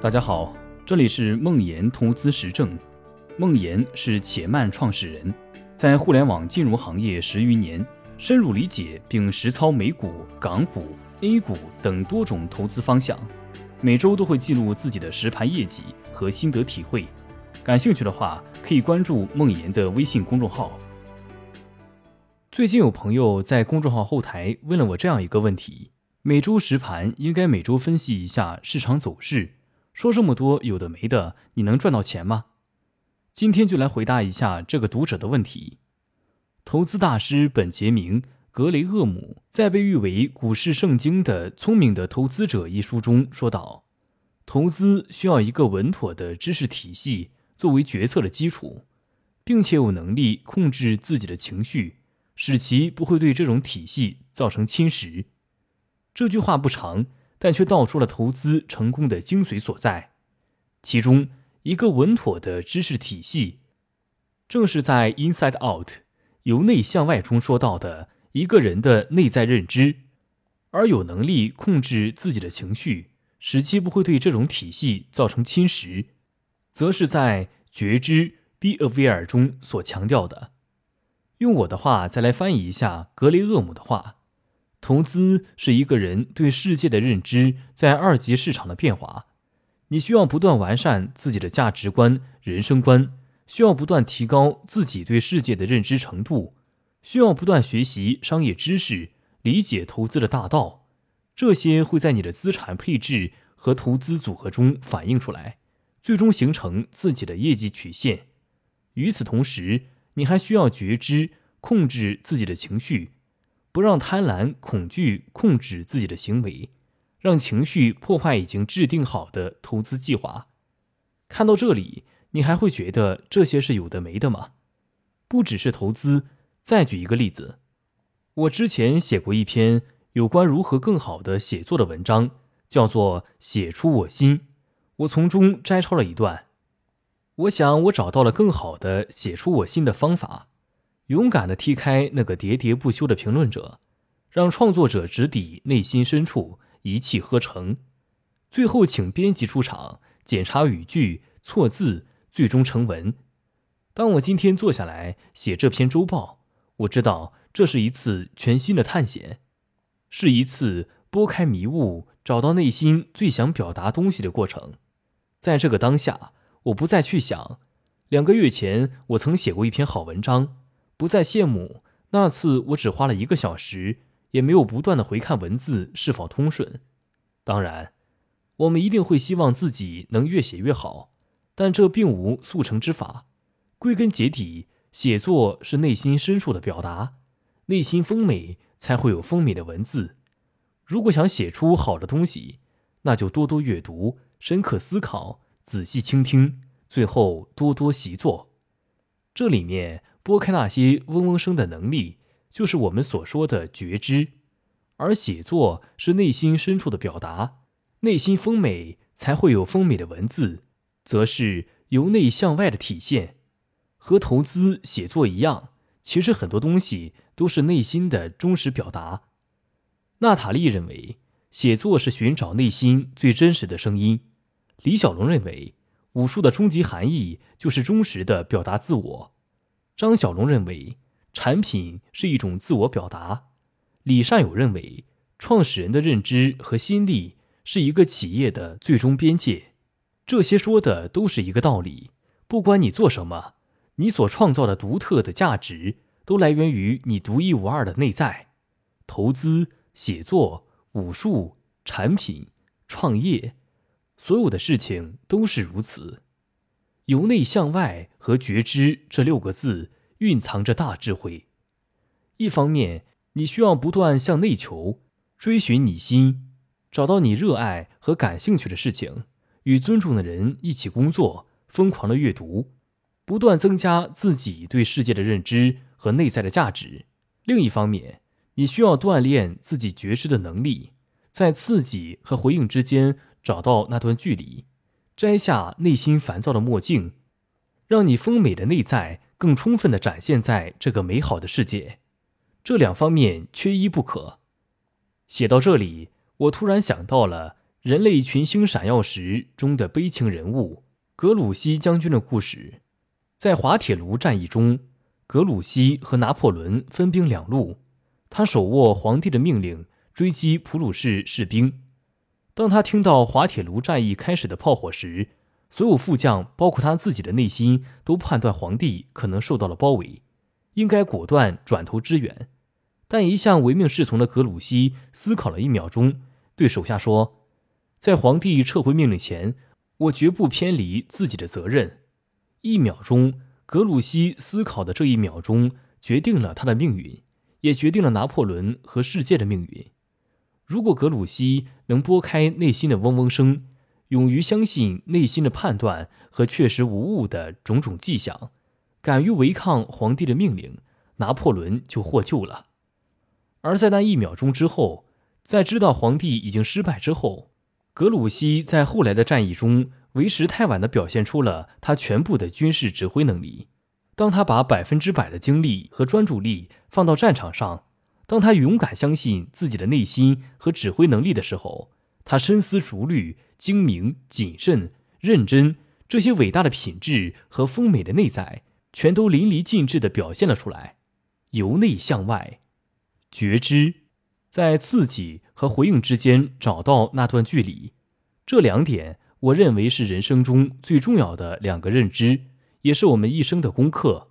大家好，这里是梦岩投资实证。梦岩是且慢创始人，在互联网金融行业十余年，深入理解并实操美股、港股、A 股等多种投资方向。每周都会记录自己的实盘业绩和心得体会。感兴趣的话，可以关注梦岩的微信公众号。最近有朋友在公众号后台问了我这样一个问题：每周实盘应该每周分析一下市场走势。说这么多有的没的，你能赚到钱吗？今天就来回答一下这个读者的问题。投资大师本杰明·格雷厄姆在被誉为股市圣经的《聪明的投资者》一书中说道：“投资需要一个稳妥的知识体系作为决策的基础，并且有能力控制自己的情绪，使其不会对这种体系造成侵蚀。”这句话不长。但却道出了投资成功的精髓所在，其中一个稳妥的知识体系，正是在《Inside Out》由内向外中说到的一个人的内在认知，而有能力控制自己的情绪，使其不会对这种体系造成侵蚀，则是在觉知 （Be Aware） 中所强调的。用我的话再来翻译一下格雷厄姆的话。投资是一个人对世界的认知在二级市场的变化。你需要不断完善自己的价值观、人生观，需要不断提高自己对世界的认知程度，需要不断学习商业知识，理解投资的大道。这些会在你的资产配置和投资组合中反映出来，最终形成自己的业绩曲线。与此同时，你还需要觉知、控制自己的情绪。不让贪婪、恐惧控制自己的行为，让情绪破坏已经制定好的投资计划。看到这里，你还会觉得这些是有的没的吗？不只是投资。再举一个例子，我之前写过一篇有关如何更好的写作的文章，叫做《写出我心》。我从中摘抄了一段。我想，我找到了更好的写出我心的方法。勇敢地踢开那个喋喋不休的评论者，让创作者直抵内心深处，一气呵成。最后，请编辑出场，检查语句、错字，最终成文。当我今天坐下来写这篇周报，我知道这是一次全新的探险，是一次拨开迷雾，找到内心最想表达东西的过程。在这个当下，我不再去想，两个月前我曾写过一篇好文章。不再羡慕那次我只花了一个小时，也没有不断的回看文字是否通顺。当然，我们一定会希望自己能越写越好，但这并无速成之法。归根结底，写作是内心深处的表达，内心丰美才会有丰美的文字。如果想写出好的东西，那就多多阅读，深刻思考，仔细倾听，最后多多习作。这里面。拨开那些嗡嗡声的能力，就是我们所说的觉知；而写作是内心深处的表达，内心丰美才会有丰美的文字，则是由内向外的体现。和投资、写作一样，其实很多东西都是内心的忠实表达。娜塔莉认为，写作是寻找内心最真实的声音；李小龙认为，武术的终极含义就是忠实的表达自我。张小龙认为，产品是一种自我表达；李善友认为，创始人的认知和心力是一个企业的最终边界。这些说的都是一个道理：不管你做什么，你所创造的独特的价值都来源于你独一无二的内在。投资、写作、武术、产品、创业，所有的事情都是如此。由内向外和觉知这六个字蕴藏着大智慧。一方面，你需要不断向内求，追寻你心，找到你热爱和感兴趣的事情，与尊重的人一起工作，疯狂的阅读，不断增加自己对世界的认知和内在的价值。另一方面，你需要锻炼自己觉知的能力，在刺激和回应之间找到那段距离。摘下内心烦躁的墨镜，让你丰美的内在更充分的展现在这个美好的世界。这两方面缺一不可。写到这里，我突然想到了，人类群星闪耀时中的悲情人物格鲁希将军的故事。在滑铁卢战役中，格鲁希和拿破仑分兵两路，他手握皇帝的命令追击普鲁士士兵。当他听到滑铁卢战役开始的炮火时，所有副将，包括他自己的内心，都判断皇帝可能受到了包围，应该果断转头支援。但一向唯命是从的格鲁希思考了一秒钟，对手下说：“在皇帝撤回命令前，我绝不偏离自己的责任。”一秒钟，格鲁希思考的这一秒钟，决定了他的命运，也决定了拿破仑和世界的命运。如果格鲁希能拨开内心的嗡嗡声，勇于相信内心的判断和确实无误的种种迹象，敢于违抗皇帝的命令，拿破仑就获救了。而在那一秒钟之后，在知道皇帝已经失败之后，格鲁希在后来的战役中为时太晚地表现出了他全部的军事指挥能力。当他把百分之百的精力和专注力放到战场上，当他勇敢相信自己的内心和指挥能力的时候，他深思熟虑、精明、谨慎、认真这些伟大的品质和丰美的内在，全都淋漓尽致地表现了出来，由内向外。觉知，在刺激和回应之间找到那段距离，这两点我认为是人生中最重要的两个认知，也是我们一生的功课。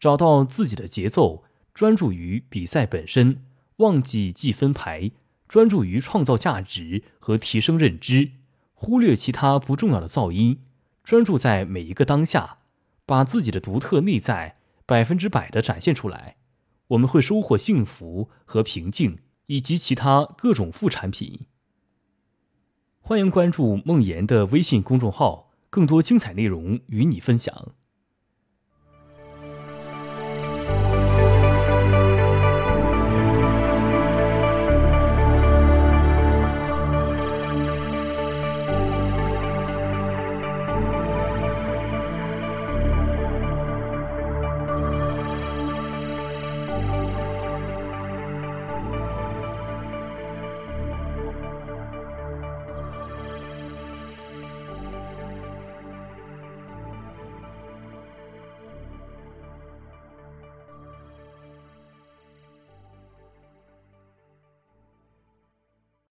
找到自己的节奏，专注于比赛本身，忘记计分牌，专注于创造价值和提升认知，忽略其他不重要的噪音，专注在每一个当下，把自己的独特内在百分之百的展现出来。我们会收获幸福和平静，以及其他各种副产品。欢迎关注梦妍的微信公众号，更多精彩内容与你分享。